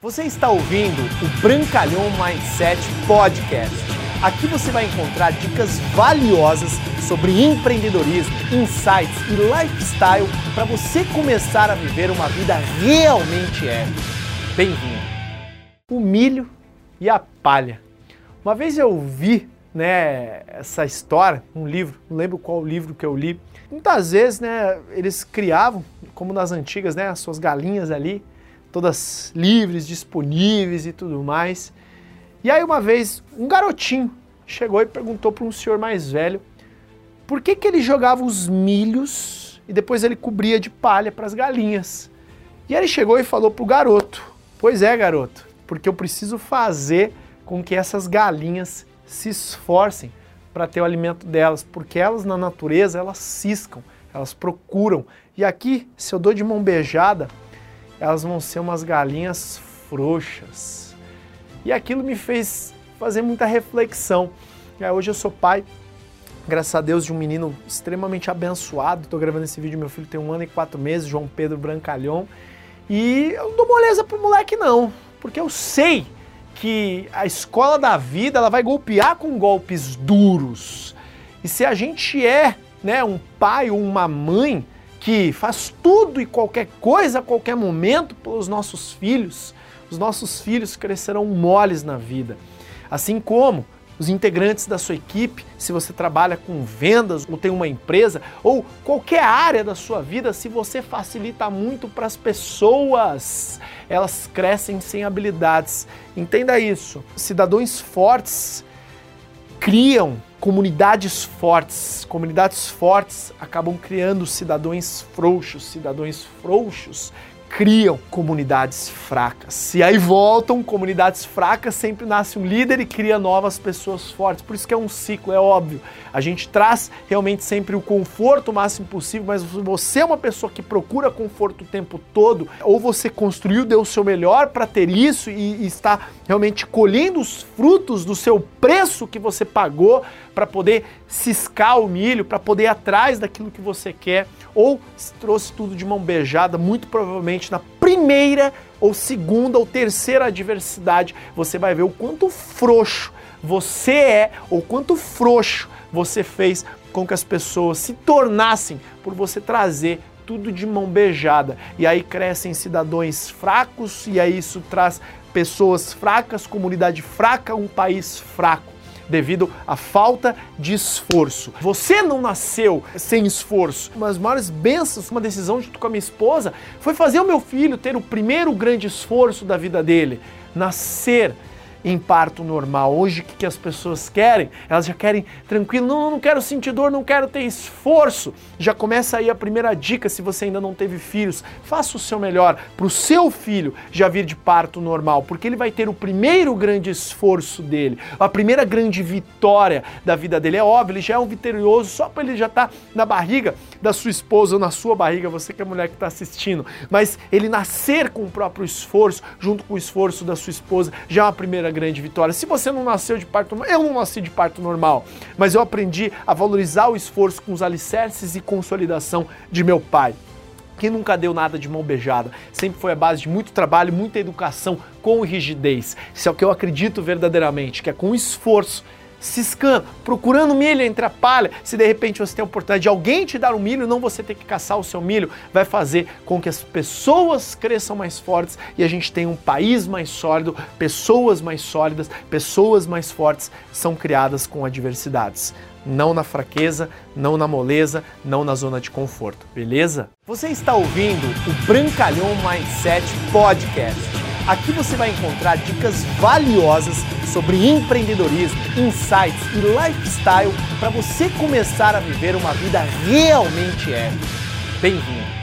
Você está ouvindo o Brancalhão Mindset Podcast. Aqui você vai encontrar dicas valiosas sobre empreendedorismo, insights e lifestyle para você começar a viver uma vida realmente épica. Bem-vindo! O milho e a palha. Uma vez eu vi né, essa história, um livro, não lembro qual livro que eu li. Muitas vezes, né, eles criavam, como nas antigas, né, as suas galinhas ali, todas livres, disponíveis e tudo mais. E aí uma vez um garotinho chegou e perguntou para um senhor mais velho por que, que ele jogava os milhos e depois ele cobria de palha para as galinhas. E aí ele chegou e falou para o garoto: Pois é, garoto, porque eu preciso fazer com que essas galinhas se esforcem para ter o alimento delas, porque elas na natureza elas ciscam, elas procuram. E aqui, se eu dou de mão beijada, elas vão ser umas galinhas frouxas. E aquilo me fez fazer muita reflexão. Hoje eu sou pai, graças a Deus, de um menino extremamente abençoado. Estou gravando esse vídeo, meu filho tem um ano e quatro meses, João Pedro Brancalhão. E eu não dou moleza pro moleque não, porque eu sei que a escola da vida ela vai golpear com golpes duros. E se a gente é né, um pai ou uma mãe que faz tudo e qualquer coisa a qualquer momento pelos nossos filhos, os nossos filhos crescerão moles na vida. Assim como os integrantes da sua equipe, se você trabalha com vendas ou tem uma empresa ou qualquer área da sua vida, se você facilita muito para as pessoas, elas crescem sem habilidades. Entenda isso. Cidadãos fortes criam comunidades fortes. Comunidades fortes acabam criando cidadãos frouxos. Cidadãos frouxos criam comunidades fracas. E aí voltam comunidades fracas, sempre nasce um líder e cria novas pessoas fortes. Por isso que é um ciclo, é óbvio. A gente traz realmente sempre o conforto o máximo possível, mas você é uma pessoa que procura conforto o tempo todo, ou você construiu, deu o seu melhor para ter isso e, e está realmente colhendo os frutos do seu preço que você pagou para poder ciscar o milho, para poder ir atrás daquilo que você quer, ou trouxe tudo de mão beijada, muito provavelmente na primeira ou segunda ou terceira adversidade, você vai ver o quanto frouxo você é ou quanto frouxo você fez com que as pessoas se tornassem por você trazer tudo de mão beijada. E aí crescem cidadãos fracos e aí isso traz pessoas fracas, comunidade fraca, um país fraco devido à falta de esforço. Você não nasceu sem esforço. Uma das maiores bênçãos, uma decisão junto com a minha esposa, foi fazer o meu filho ter o primeiro grande esforço da vida dele, nascer em parto normal. Hoje, o que as pessoas querem? Elas já querem tranquilo, não, não quero sentir dor, não quero ter esforço. Já começa aí a primeira dica se você ainda não teve filhos. Faça o seu melhor para o seu filho já vir de parto normal, porque ele vai ter o primeiro grande esforço dele, a primeira grande vitória da vida dele. É óbvio, ele já é um vitorioso só para ele já estar tá na barriga da sua esposa ou na sua barriga, você que é mulher que está assistindo. Mas ele nascer com o próprio esforço, junto com o esforço da sua esposa, já é uma primeira grande vitória. Se você não nasceu de parto normal, eu não nasci de parto normal, mas eu aprendi a valorizar o esforço com os alicerces e consolidação de meu pai que nunca deu nada de mão beijada. Sempre foi a base de muito trabalho, muita educação com rigidez. Isso é o que eu acredito verdadeiramente, que é com esforço ciscando, procurando milho entre a palha. Se de repente você tem a oportunidade de alguém te dar um milho, não você ter que caçar o seu milho, vai fazer com que as pessoas cresçam mais fortes e a gente tenha um país mais sólido, pessoas mais sólidas, pessoas mais fortes são criadas com adversidades. Não na fraqueza, não na moleza, não na zona de conforto, beleza? Você está ouvindo o Brancalhão Mindset Podcast Aqui você vai encontrar dicas valiosas sobre empreendedorismo, insights e lifestyle para você começar a viver uma vida realmente épica. Bem-vindo!